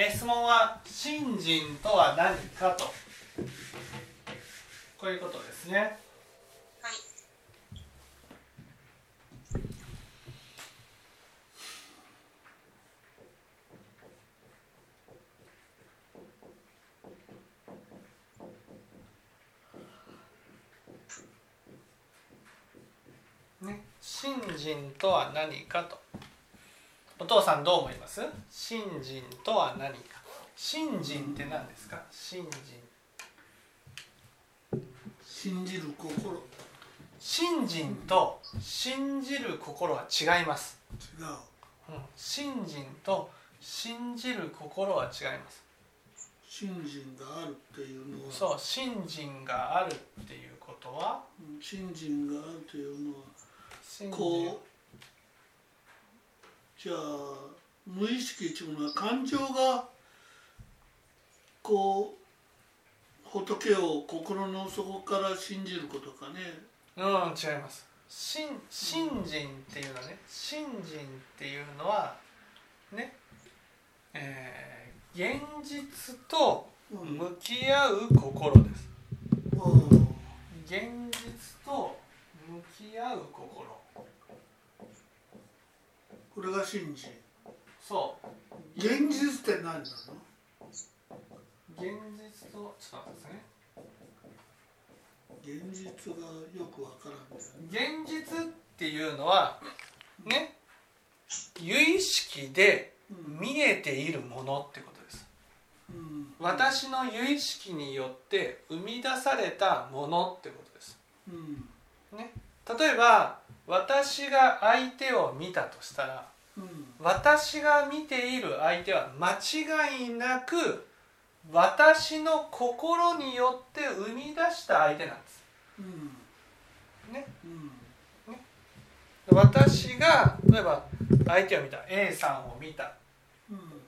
え質問は「信心とは何か?」とこういうことですね。はい。ね、信心とは何かとお父さんどう思います？信心とは何か。信心って何ですか？信心信じる心。信心と信じる心は違います、違う。うん、信心と信じる心は違います。信心があるっていうのは。そう信心があるっていうことは？うん。信心があるというのはこうじゃあ無意識っていうのは感情がこう仏を心の底から信じることかね。うん違います。信信心っていうのはね信心っていうのはねえー現実とうん向き合う心です。あ現実と向き合う心これが信心そう。現実って何なの？現実とちょっと待ってくださいね。現実がよくわからんですね。現実っていうのはね有意識でうん見えているものってことです。うん。私の有意識によって生み出されたものってことです。うん。例えば私が相手を見たとしたらうん。私が見ている相手は間違いなく私の心によって生み出した相手なんです。うん。ね。うん。私が例えば相手を見た A さんを見た。うん。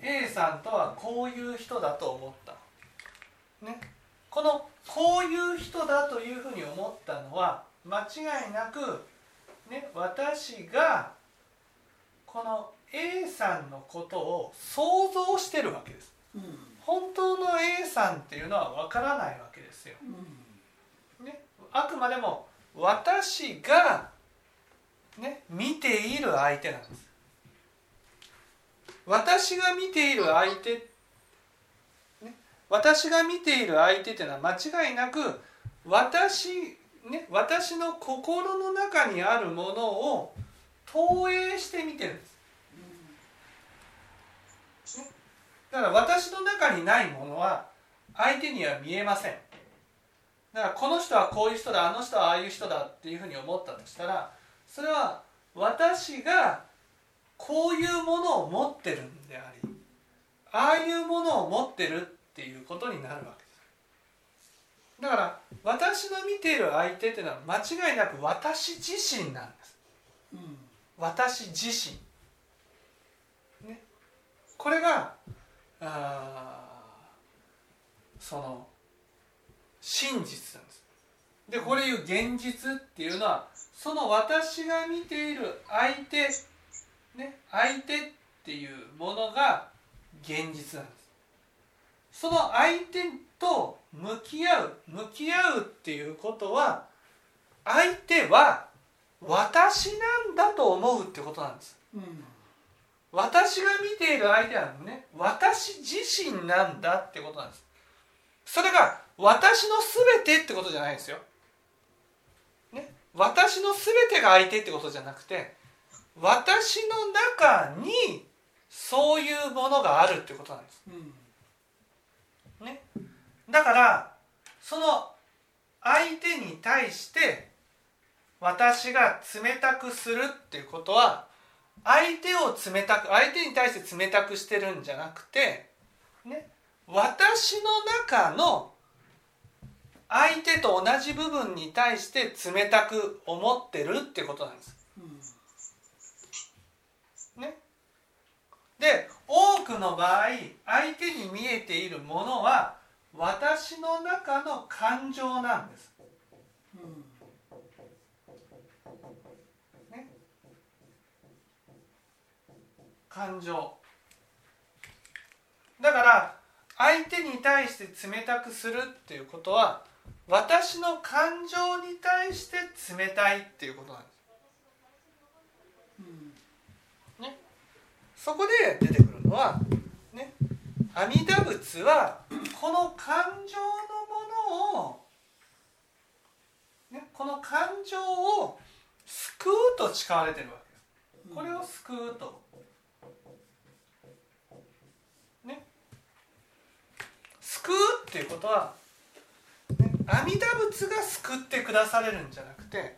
A さんとはこういう人だと思った、ね、このこういう人だというふうに思ったのは間違いなく、ね、私がこの A さんのことを想像してるわけです。うん。本当の A さんっていうのはわからないわけですよ、うん。ね、あくまでも私が、ね、見ている相手なんです。私が見ている相手、ね、私が見ている相手っていうのは間違いなく私、ね、私の心の中にあるものを投影して見てるんです。だから私の中にないものは相手には見えません。だからこの人はこういう人だあの人はああいう人だっていうふうに思ったとしたらそれは私がこういうものを持ってるんでありああいうものを持ってるっていうことになるわけです。だから私の見ている相手っていうのは間違いなく私自身なんです。うん。私自身、ね、これがあーその真実なんです。でこれいう現実っていうのはその私が見ている相手ね相手っていうものが現実なんですその相手と向き合う向き合うっていうことは相手は私なんだと思うってことなんです。うん。私が見ている相手はね。私自身なんだってことなんです。それが私の全てってことじゃないんですよ、ね、私の全てが相手ってことじゃなくて私の中にそういうものがあるってことなんです。うんね、だからその相手に対して私が冷たくするっていうことは相手を冷たく相手に対して冷たくしてるんじゃなくて、ね、私の中の相手と同じ部分に対して冷たく思ってるってことなんです。うんね、で多くの場合相手に見えているものは私の中の感情なんです。うん感情だから相手に対して冷たくするっていうことは私の感情に対して冷たいっていうことなんです。ね、そこで出てくるのは、ね、阿弥陀仏はこの感情のものを、ね、この感情を救うと誓われてるわけです。これを救うと。ね。救うっていうことは、ね、阿弥陀仏が救ってくだされるんじゃなくて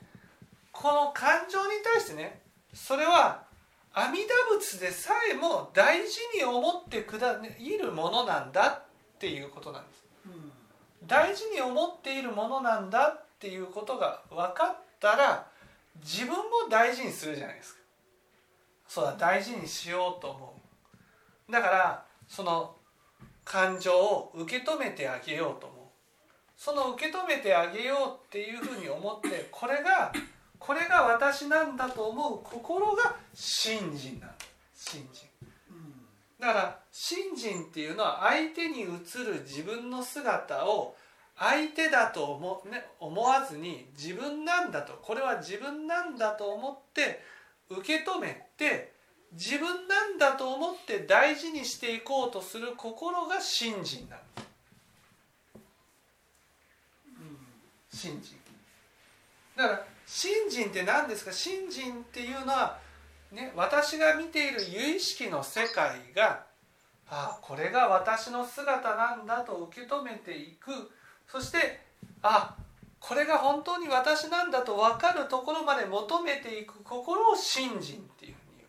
この感情に対してねそれは阿弥陀仏でさえも大事に思ってくだいるものなんだっていうことなんです。大事に思っているものなんだっていうことが分かったら自分も大事にするじゃないですか。そうだ大事にしようと思う。だからその感情を受け止めてあげようと思う。その受け止めてあげようっていうふうに思ってこれがこれが私なんだと思う心が信心なん信心。だから信心っていうのは相手に映る自分の姿を相手だと思,、ね、思わずに自分なんだとこれは自分なんだと思って受け止めて自分なんだと思って大事にしていこうとする心が信心なんです。信心。だから信心って何ですか？信心っていうのは、ね、私が見ている有意識の世界があこれが私の姿なんだと受け止めていく。そしてあこれが本当に私なんだと分かるところまで求めていく。心を信心っていうふうに言う。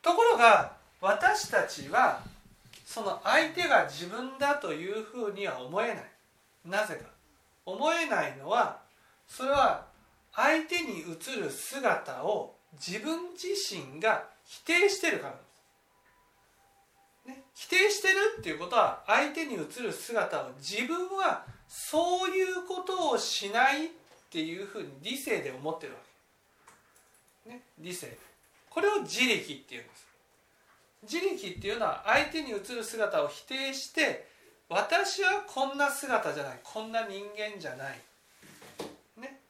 ところが私たちはその相手が自分だというふうには思えない。なぜか。思えないのはそれは相手に映る姿を自分自身が否定してるからです、ね、否定してるっていうことは相手に映る姿を自分はそういうことをしないっていうふうに理性で思ってるわけ、ね、理性。これを自力っていうんです。自力っていうのは相手に映る姿を否定して私はこんな姿じゃない。こんな人間じゃない、ね、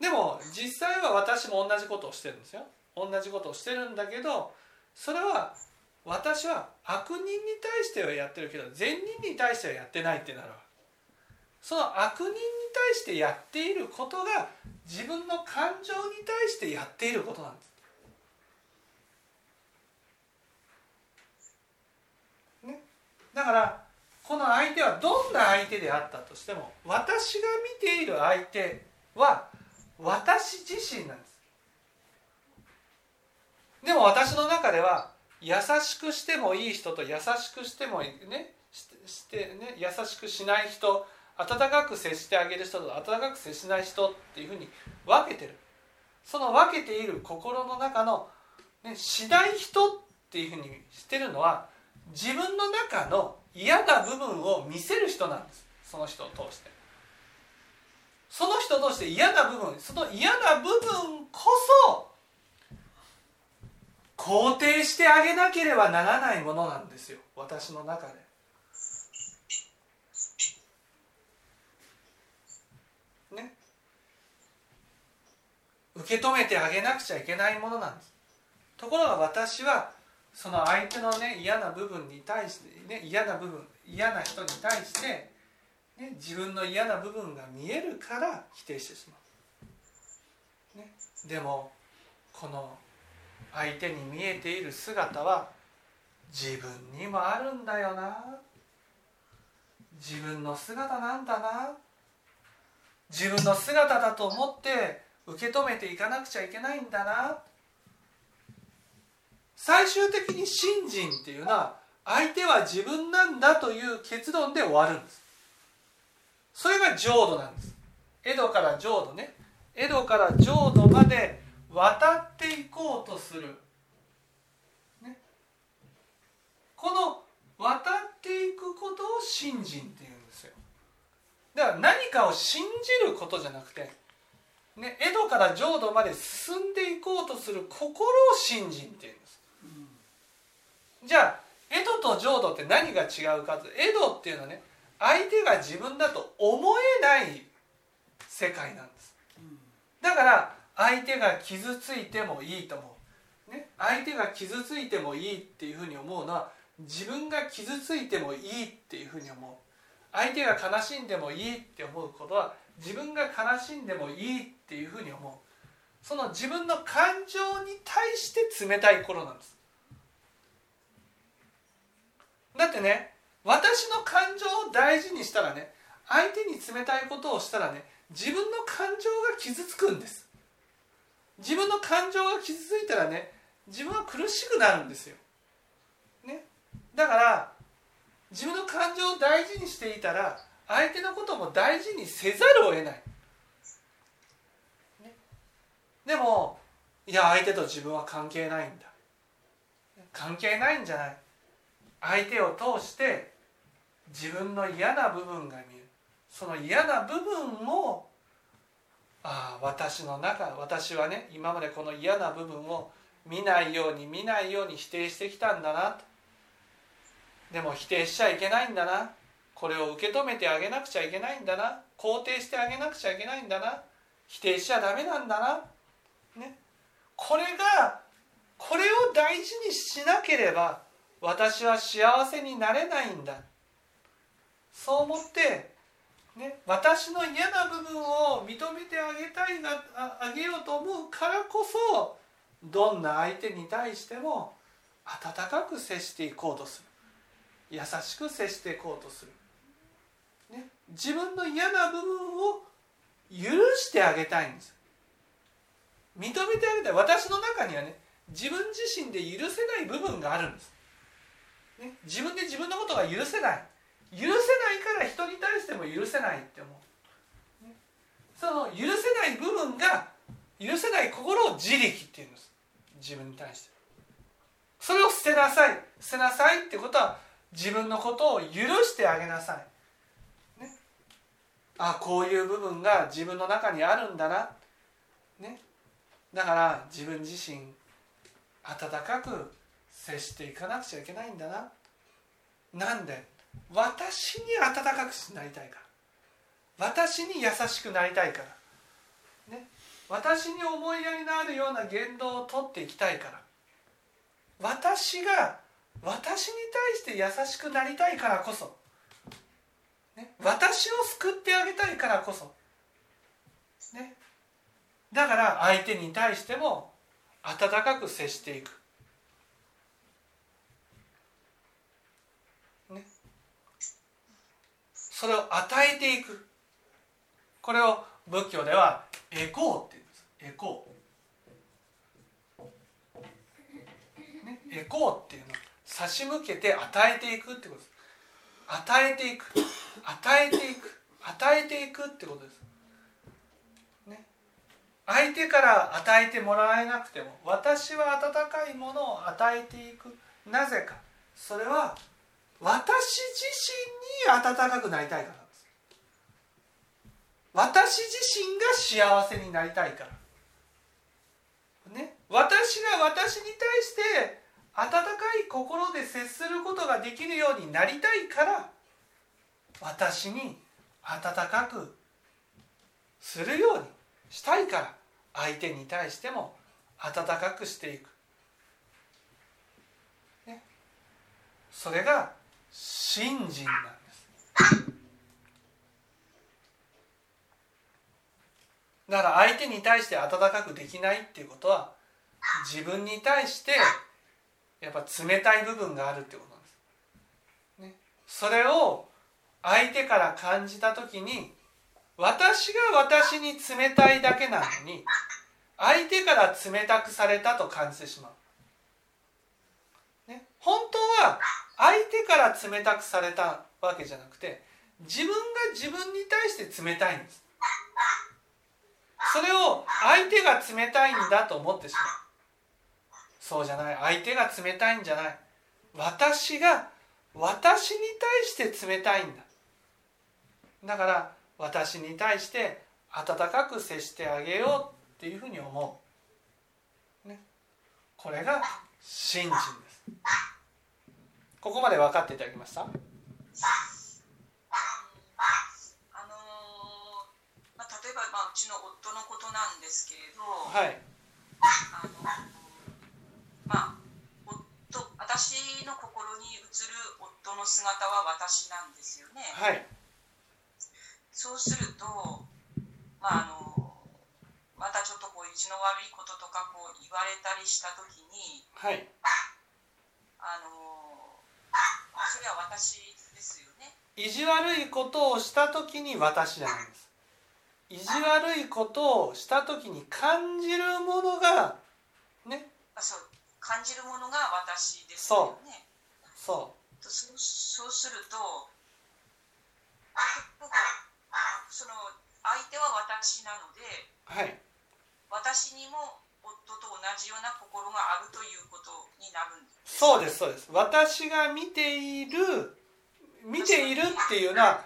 でも実際は私も同じことをしてるんですよ。同じことをしてるんだけどそれは私は悪人に対してはやってるけど善人に対してはやってないってなるわその悪人に対してやっていることが自分の感情に対してやっていることなんです。だからこの相手はどんな相手であったとしても私が見ている相手は私自身なんです。でも私の中では優しくしてもいい人と優しくしてもねしてね優しくしない人温かく接してあげる人と温かく接しない人っていうふうに分けてる。その分けている心の中の、ね、しない人っていうふうにしてるのは自分の中の嫌な部分を見せる人なんです。その人を通して。その人として嫌な部分その嫌な部分こそ肯定してあげなければならないものなんですよ。私の中で。ね。受け止めてあげなくちゃいけないものなんです。ところが私はその相手のね嫌な部分に対してね嫌な部分嫌な人に対して、ね、自分の嫌な部分が見えるから否定してしまう、ね、でもこの相手に見えている姿は自分にもあるんだよな。自分の姿なんだな。自分の姿だと思って受け止めていかなくちゃいけないんだな。最終的に信心っていうのは相手は自分なんだという結論で終わるんです。それが浄土なんです。江戸から浄土ね。江戸から浄土まで渡っていこうとする、ね、この渡っていくことを信心っていうんですよ。だから何かを信じることじゃなくてね、江戸から浄土まで進んでいこうとする心を信心っていうん。じゃあ江戸と浄土って何が違うかと江戸っていうのはね相手が自分だと思えない世界なんです。だから相手が傷ついてもいいと思う、ね、相手が傷ついてもいいっていうふうに思うのは自分が傷ついてもいいっていうふうに思う。相手が悲しんでもいいって思うことは自分が悲しんでもいいっていうふうに思う。その自分の感情に対して冷たい頃なんです。だってね私の感情を大事にしたらね相手に冷たいことをしたらね自分の感情が傷つくんです。自分の感情が傷ついたらね自分は苦しくなるんですよ、ね、だから自分の感情を大事にしていたら相手のことも大事にせざるを得ない、ね、でもいや相手と自分は関係ないんだ。関係ないんじゃない。相手を通して自分の嫌な部分が見える。その嫌な部分をああ私の中私はね今までこの嫌な部分を見ないように見ないように否定してきたんだな。とでも否定しちゃいけないんだな。これを受け止めてあげなくちゃいけないんだな。肯定してあげなくちゃいけないんだな。否定しちゃダメなんだな、ね、これがこれを大事にしなければ私は幸せになれないんだ。そう思って、ね、私の嫌な部分を認めてあげたいがあげようと思うからこそどんな相手に対しても温かく接していこうとする。優しく接していこうとする、ね、自分の嫌な部分を許してあげたいんです。認めてあげたい。私の中にはね自分自身で許せない部分があるんです。ね、自分で自分のことが許せない。許せないから人に対しても許せないって思う、その許せない部分が許せない心を自力っていうんです。自分に対して。それを捨てなさい。捨てなさいってことは自分のことを許してあげなさい、ね、あこういう部分が自分の中にあるんだな、ね、だから自分自身温かく接していかなくちゃいけないんだな。なんで？私に温かくなりたいから。私に優しくなりたいから、ね、私に思いやりのあるような言動をとっていきたいから。私が私に対して優しくなりたいからこそ、ね、私を救ってあげたいからこそ、ね、だから相手に対しても温かく接していく。それを与えていく。これを仏教ではエコーって言うんです。エコー、ね、エコーっていうのは差し向けて与えていくってことです。与えていく。与えていく。与えていくってことです、ね、相手から与えてもらえなくても私は温かいものを与えていく。なぜか。それは私自身に温かくなりたいからです。私自身が幸せになりたいから。ね。私が私に対して温かい心で接することができるようになりたいから私に温かくするようにしたいから相手に対しても温かくしていく、ね、それが信心なんですだから相手に対して温かくできないっていうことは自分に対してやっぱ冷たい部分があるってことなんです。ね、それを相手から感じた時に私が私に冷たいだけなのに相手から冷たくされたと感じてしまう。ね、本当は相手から冷たくされたわけじゃなくて自分が自分に対して冷たいんです。それを相手が冷たいんだと思ってしまう。そうじゃない。相手が冷たいんじゃない。私が私に対して冷たいんだ。だから私に対して温かく接してあげようっていうふうに思う、ね、これが信心です。ここまで分かっていただきました？あのまあ、例えば、まあ、うちの夫のことなんですけれど、はい。あのまあ夫私の心に映る夫の姿は私なんですよね。はい。そうすると、まあ、あのまたちょっとこう意地の悪いこととかこう言われたりした時にはい。あのそれは私ですよね。意地悪いことをした時に私じゃないんです。意地悪いことをした時に感じるものがね。あそう。感じるものが私ですよね。そとそうそうすると僕その相手は私なのでうはい。私にも夫と同じような心があるということになるんですそうですそうです。私が見ている見ているっていうのは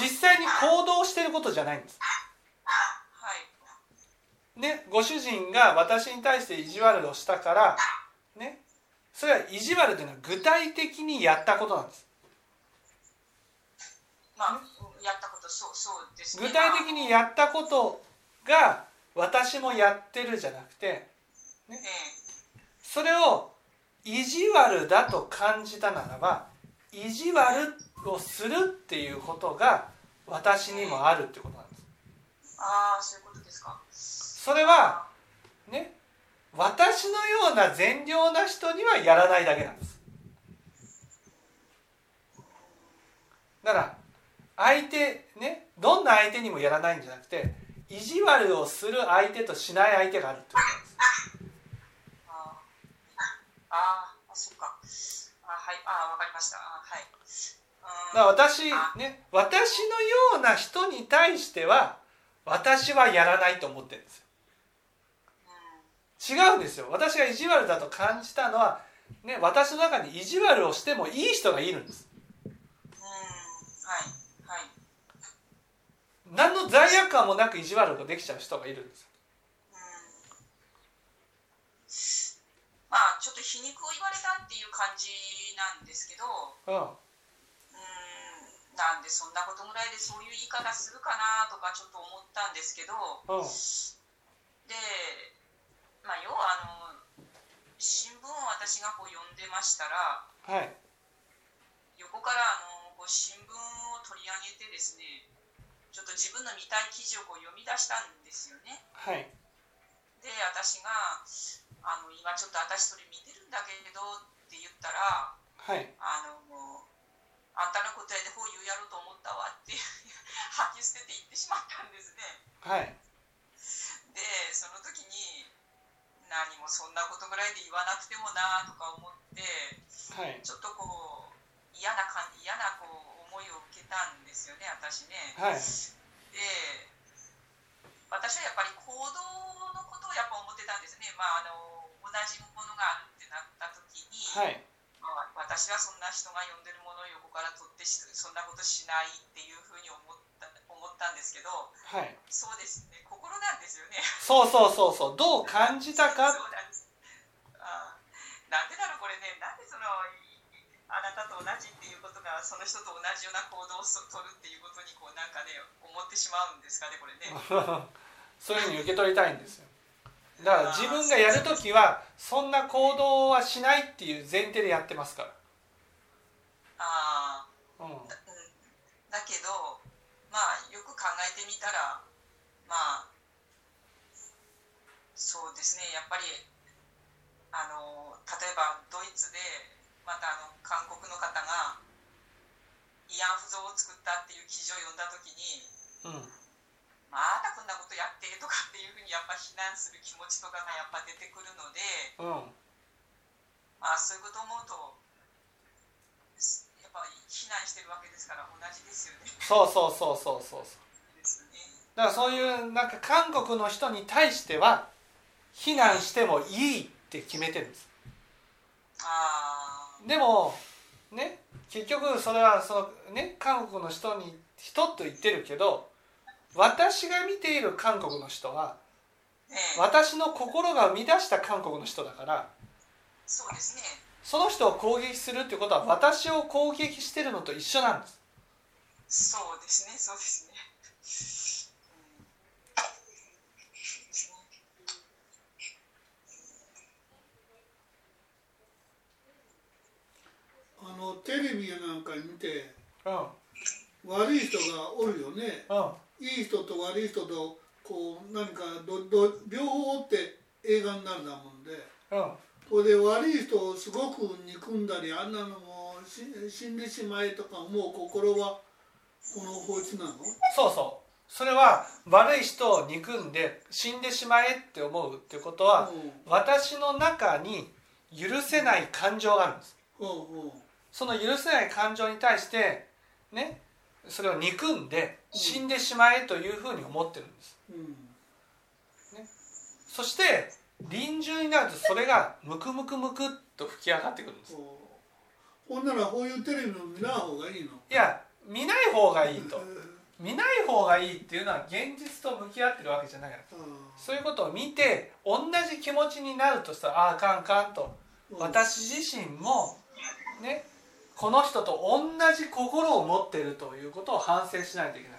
実際に行動してることじゃないんです。はい。ねご主人が私に対して意地悪をしたからねそれは意地悪というのは具体的にやったことなんです。まあやったことそうそうですね。具体的にやったことが私もやってるじゃなくてまあえそれを意地悪だと感じたならば意地悪をするっていうことが私にもあるってことなんです。えああそういうことですか。それはね私のような善良な人にはやらないだけなんです。だから相手ねどんな相手にもやらないんじゃなくて意地悪をする相手としない相手があるってことなんです。あー。あそっか。あはい。あーわかりました。あはい。うん。だから私ね私のような人に対しては私はやらないと思ってるんですよ。うん。違うんですよ。私が意地悪だと感じたのは、ね、私の中に意地悪をしてもいい人がいるんですうんはいはい何の罪悪感もなく意地悪ができちゃう人がいるんです。よまあちょっと皮肉を言われたっていう感じなんですけど。うん。なんでそんなことぐらいでそういう言い方するかなとかちょっと思ったんですけど。うん。でまあ要はあの新聞を私がこう読んでましたら。はい。横からあのこう新聞を取り上げてですねちょっと自分の見たい記事をこう読み出したんですよね。はいで私があの「今ちょっと私それ見てるんだけど」って言ったらはいあのもうあんたの答えでこう言うやろうと思ったわって吐き捨てて言ってしまったんですね。はいでその時に何もそんなことぐらいで言わなくてもなとか思ってはいちょっとこう嫌な感嫌なこう思いを受けたんですよね私ね。はい。で私はやっぱり行動のことをやっぱ思ってたんですね。まああの同じものがあるってなった時に、はい。まあ、私はそんな人が読んでるものを横から取ってしそんなことしないっていうふうに思った思ったんですけどはい。そうですね。心なんですよね。そうそうそうそう。どう感じたかそうなんですあーなんでだろうこれねなんでそのいあなたと同じっていうことがその人と同じような行動をそ取るっていうことにこうなんかね思ってしまうんですかねこれね。そういうふうに受け取りたいんですよ。だから自分がやるときはそんな行動はしないっていう前提でやってますかあら、うん、ーだうん。だけどまあよく考えてみたらまあそうですねやっぱりあの例えばドイツでまたあの韓国の方が慰安婦像を作ったっていう記事を読んだ時にうん、まだこんなことやってとかっていうふうにやっぱ非難する気持ちとかがやっぱ出てくるので、うん、まあ、そういうことを思うとすやっぱり非難してるわけですから同じですよね。そうそうそうそうそうそう。ですねだからそういうなんか韓国の人に対しては非難してもいいって決めてるんです。あでもね結局それはそのね韓国の人に人と言ってるけど私が見ている韓国の人はええ。私の心が生み出した韓国の人だからそうですね。その人を攻撃するっていうことは私を攻撃してるのと一緒なんです。そうですねそうですね、うんですねあのテレビやなんか見てうん。悪い人がおるよね。うん。いい人と悪い人とこう何かどど両方おって映画になるだもんで。うん。これで悪い人をすごく憎んだりあんなのもし死んでしまえとか思う心はこの法律なの？そうそう。それは悪い人を憎んで死んでしまえって思うってことは私の中に許せない感情があるんです。うんうんうんその許せない感情に対してねそれを憎んで死んでしまえというふうに思ってるんです。うん。そして臨終になるとそれがムクムクムクっと吹き上がってくるんです。ほんならこういうテレビも見ない方がいいの？いや見ない方がいいと。見ない方がいいっていうのは現実と向き合ってるわけじゃないそういうことを見て同じ気持ちになるとしたらあああかんあかんと。私自身もねこの人と同じ心を持っているということを反省しないといけない。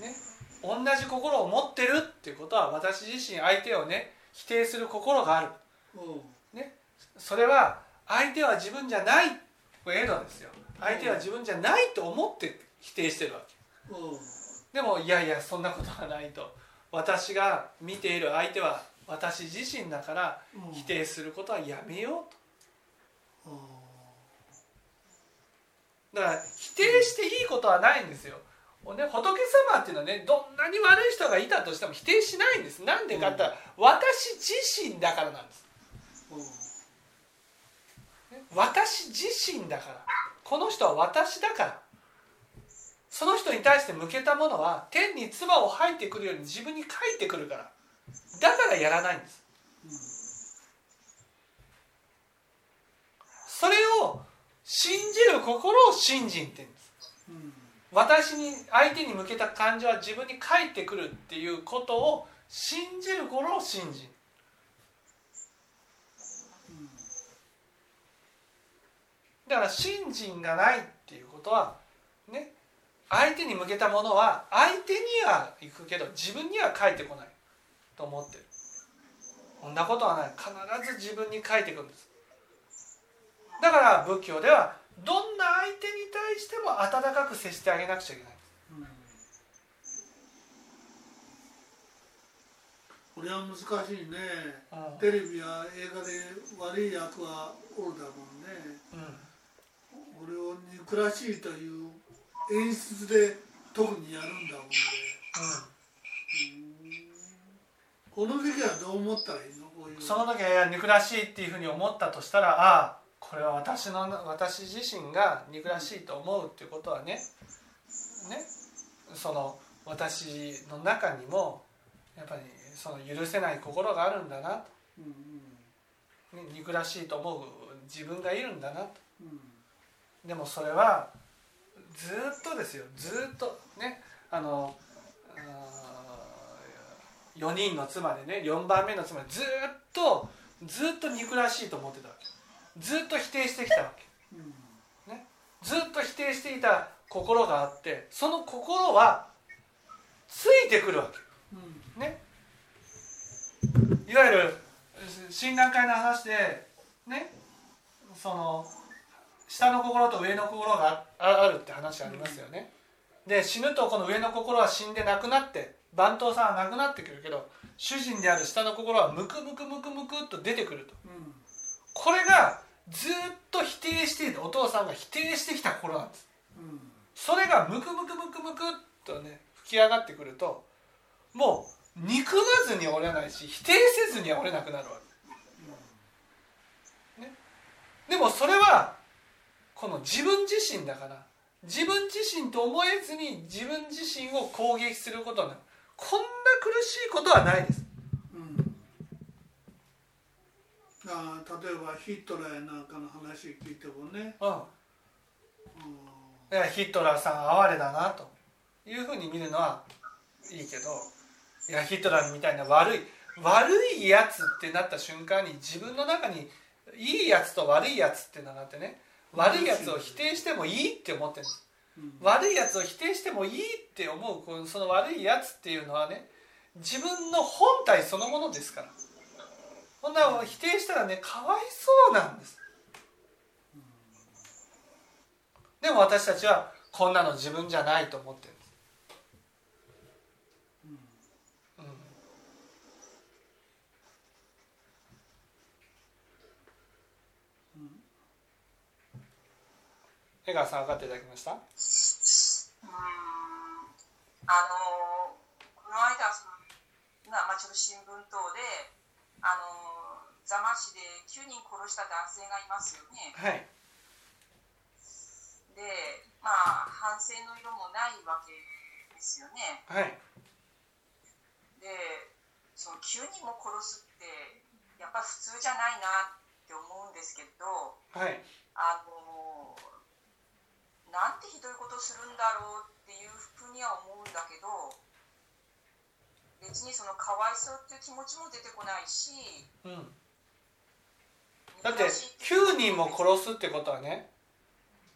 ね。同じ心を持ってるっていうことは私自身相手をね否定する心がある。それは相手は自分じゃないこれエドですよ。相手は自分じゃないと思って否定してるわけ。でもいやいやそんなことはないと。私が見ている相手は私自身だから否定することはやめようとだから否定していいことはないんですよ。ね、仏様っていうのはねどんなに悪い人がいたとしても否定しないんです。なんでかって言ったら、私自身だからなんです、ね私自身だから。この人は私だから。その人に対して向けたものは天に唾を吐いてくるように自分に返ってくるから。だからやらないんです。それを信じる心を信心って言うんです。私に相手に向けた感情は自分に返ってくるっていうことを信じる心を信心だから信心がないっていうことはね相手に向けたものは相手には行くけど自分には返ってこないと思ってる。そんなことはない。必ず自分に返ってくるんですだから仏教ではどんな相手に対しても温かく接してあげなくちゃいけない。これは難しいね、うん。テレビや映画で悪い役はおるだもんね。うん。俺を憎らしいという演出で特にやるんだもんでこの時はどう思ったらいいの？こういう。その時は憎らしいっていうふうに思ったとしたらああこれは私の私自身が憎らしいと思うっていうことはねねその私の中にもやっぱりその許せない心があるんだなと、ね、憎らしいと思う自分がいるんだなと。でもそれはずっとですよ。ずっとねあの4人の妻でね4番目の妻でずっとずっと憎らしいと思ってたわけ。ずっと否定してきたわけ。うん。ずっと否定していた心があってその心はついてくるわうん。けね。いわゆる診断会の話でね。その下の心と上の心がああるって話ありますよね、で死ぬとこの上の心は死んでなくなって番頭さんはなくなってくるけど主人である下の心はムクムクムクムクっと出てくると。うん。これがずっと否定してお父さんが否定してきた心なんです。うん。それがムクムクムクムクっとね吹き上がってくるともう憎まずには折れないし否定せずには折れなくなるわけ、ね、でもそれはこの自分自身だから自分自身と思えずに自分自身を攻撃することになる。こんな苦しいことはないですうんあー例えばヒットラーやなんかの話聞いてもね、うん。うん。だからヒットラーさん哀れだなというふうに見るのはいいけどいやヒトラーみたいな悪い悪いやつってなった瞬間に自分の中にいいやつと悪いやつっていうのがあってね悪いやつを否定してもいいって思ってるんです悪いやつを否定してもいいって思うその悪いやつっていうのはね自分の本体そのものですからこんな否定したらねかわいそうなんです。でも私たちはこんなの自分じゃないと思ってるんです、うん。江川さん分かっていただけました？うん。あのこの間その、まあ、ちょっと新聞等であの座間市で9人殺した男性がいますよね。はい。でまあ反省の色もないわけですよね。はい。でその9人も殺すってやっぱ普通じゃないなって思うんですけどはい。あのなんてひどいことするんだろうっていうふうには思うんだけど別にそのかわいそうっていう気持ちも出てこないしうん。だって憎らしい9人も殺すってことはね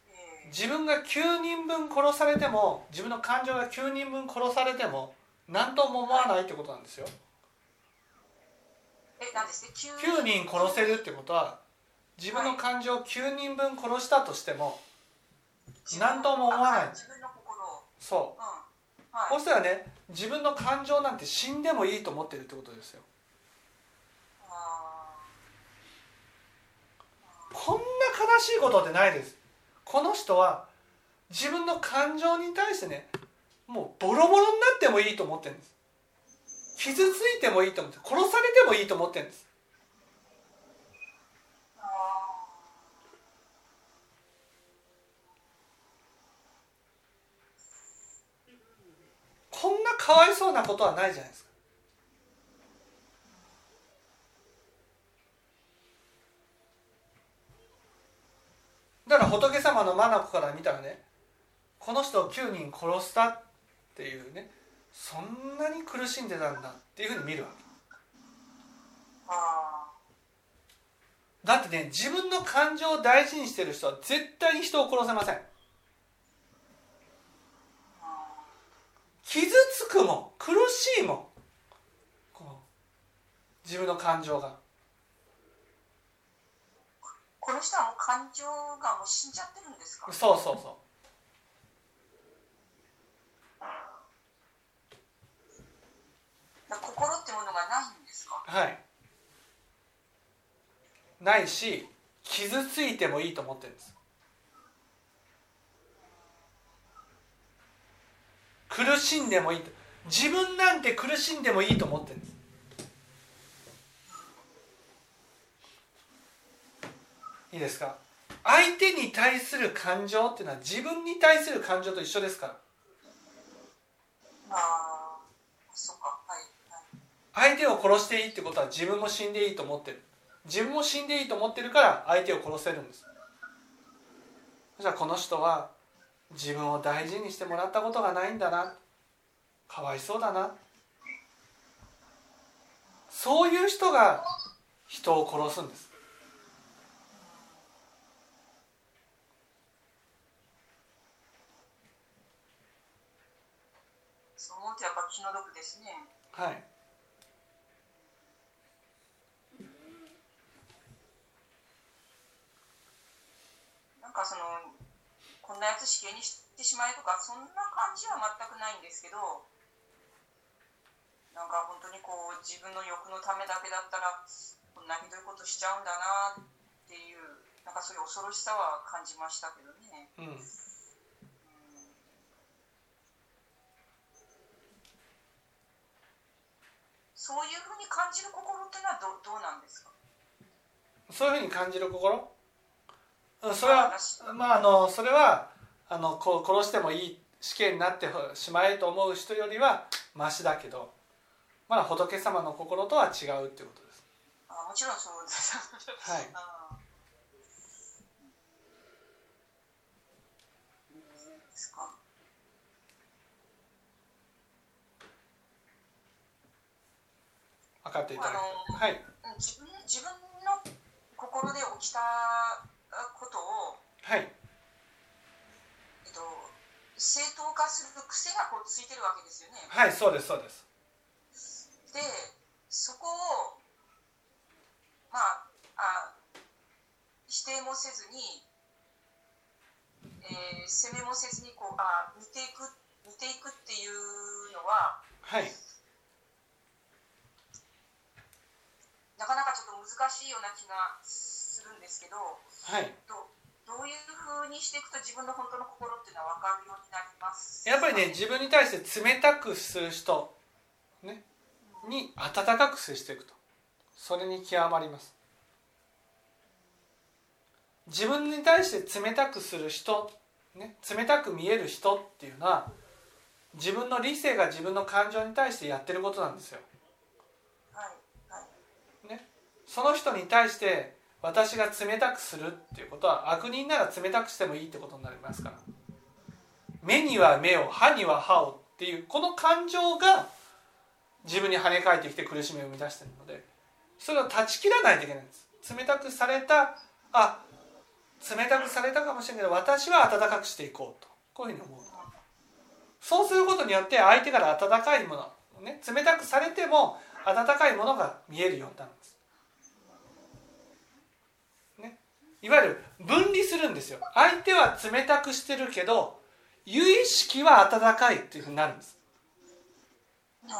ええ。自分が9人分殺されても自分の感情が9人分殺されても何とも思わないってことなんですよ。えなんですね。9人。殺せるってことは自分の感情を9人分殺したとしても何とも思わない。あ自分のそう。うん。はい。そしたらね自分の感情なんて死んでもいいと思ってるってことですよ。こんな悲しいことってないです。この人は自分の感情に対してねもうボロボロになってもいいと思ってるんです。傷ついてもいいと思って殺されてもいいと思ってるんですーあこんなかわいそうなことはないじゃないですか。だから仏様の眼から見たらねこの人を9人殺したっていうねそんなに苦しんでたんだっていうふうに見るわけ。だってね自分の感情を大事にしてる人は絶対に人を殺せません傷つくもん。苦しいも自分の感情が。この人はもう感情がもう死んじゃってるんですか？そうそうそだから心ってものがないんですか？うはい。ないし傷ついてもいいと思ってるんです苦しんでもいいと。自分なんて苦しんでもいいと思ってるんです。いいですか？相手に対する感情っていうのは自分に対する感情と一緒ですから。ああそうか。はいはい。相手を殺していいってことは自分も死んでいいと思ってる。自分も死んでいいと思ってるから相手を殺せるんです。そしたらこの人は自分を大事にしてもらったことがないんだな。かわいそうだな。そういう人が人を殺すんです。そう思うとやっぱ気の毒ですね。はい。なんかそのこんなやつ死刑にしてしまえとかそんな感じは全くないんですけどなんか本当にこう自分の欲のためだけだったらこんなひどいことしちゃうんだなっていうなんかそういう恐ろしさは感じましたけどね。うん。うん。そういうふうに感じる心ってのはどどうなんですか？そういうふうに感じる心？うんそれはまああのそれはあのこう殺してもいい死刑になってしまえと思う人よりはましだけどまあ仏様の心とは違うっていうことです。あもちろんそうです。はい、うん、で分かっていただいて、はい、自分自分の心で起きたことを、はい。えっと、正当化する癖がこうついてるわけですよね。はいそうですそうです。でそこをまああ否定もせずに、えー責めもせずにこうあ見ていく見ていくっていうのははい。なかなかちょっと難しいような気がするんですけどはい。どどういうふうにしていくと自分の本当の心っていうのは分かるようになります？やっぱりね自分に対して冷たくする人、ね、に温かく接していくと。それに極まります。自分に対して冷たくする人、ね、冷たく見える人っていうのは自分の理性が自分の感情に対してやってることなんですよ。はいはい。その人に対して私が冷たくするっていうことは悪人なら冷たくしてもいいってことになりますから。目には目を歯には歯をっていうこの感情が自分に跳ね返ってきて苦しみを生み出してるのでそれを断ち切らないといけないんです。冷たくされたあ冷たくされたかもしれないけど私は温かくしていこうとこういうふうに思うそうすることによって相手から温かいもの、ね、冷たくされても温かいものが見えるようになるんです。いわゆる分離するんですよ。相手は冷たくしてるけど有意識は温かいっていうふうになるんです。あ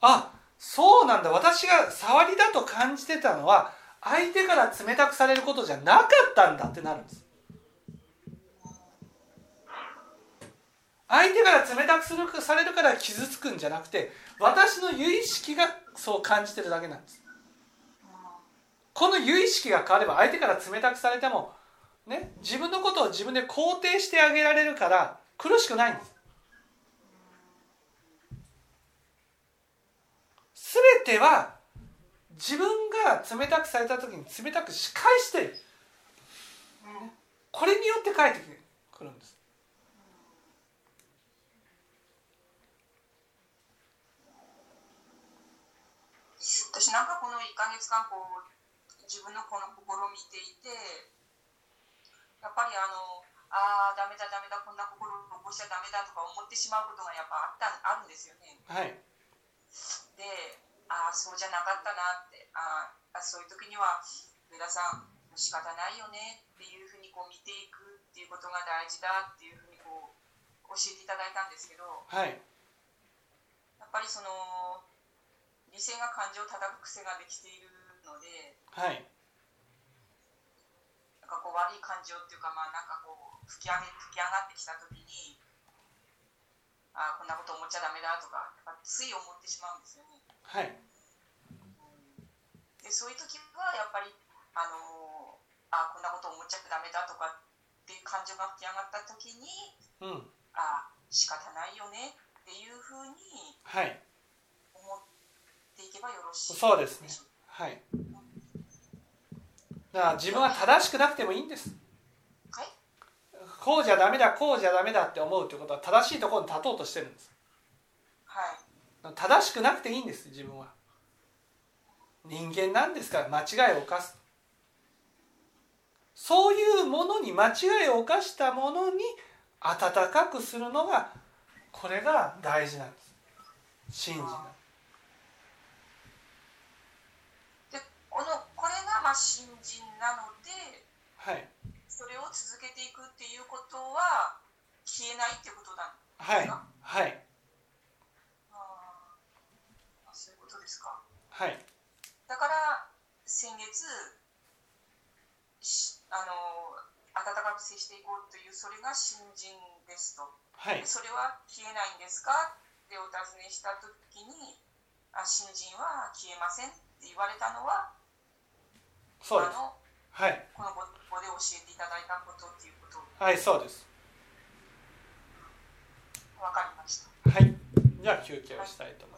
あそうなんだ。私が触りだと感じてたのは相手から冷たくされることじゃなかったんだってなるんです。相手から冷たくするされるから傷つくんじゃなくて私の有意識がそう感じてるだけなんですこの有意識が変われば相手から冷たくされても、ね、自分のことを自分で肯定してあげられるから苦しくないんです。全ては自分が冷たくされた時に冷たく仕返してるこれによって返ってくるんです。私なんかこの1ヶ月間こう自分のこの心を見ていてやっぱりあのああダメだダメだこんな心を起こしちゃダメだとか思ってしまうことがやっぱあったあるんですよね。はい。でああそうじゃなかったなってああそういう時には上田さん仕方ないよねっていうふうにこう見ていくっていうことが大事だっていうふうにこう教えていただいたんですけどはい。やっぱりその理性が感情を叩く癖ができているのではい。なんかこう悪い感情っていうかまあなんかこう吹き上げ吹き上がってきた時にああこんなこと思っちゃダメだとかやっぱつい思ってしまうんですよね。はい。でそういう時はやっぱりあのあこんなこと思っちゃダメだとかっていう感情が吹き上がった時にうん。あ仕方ないよねっていうふうにはい。思っていけばよろしいそうですね。はいだから自分は正しくなくてもいいんです。はい。こうじゃダメだこうじゃダメだって思うってことは正しいところに立とうとしてるんです。はい。正しくなくていいんです自分は。人間なんですから間違いを犯す。そういうものに間違いを犯したものに温かくするのがこれが大事なんです。信じなこのまあ新人なのではい。それを続けていくっていうことは消えないってことなんはい。はい。そういうことですか。はい。だから先月しあの温かく接していこうというそれが新人ですと。はい。でそれは消えないんですか？ってお尋ねした時にあ新人は消えませんって言われたのはそうです。はい。こので教えていただいたことっていうことはいそうです。分かりました。はい。じゃあ休憩をしたいと思います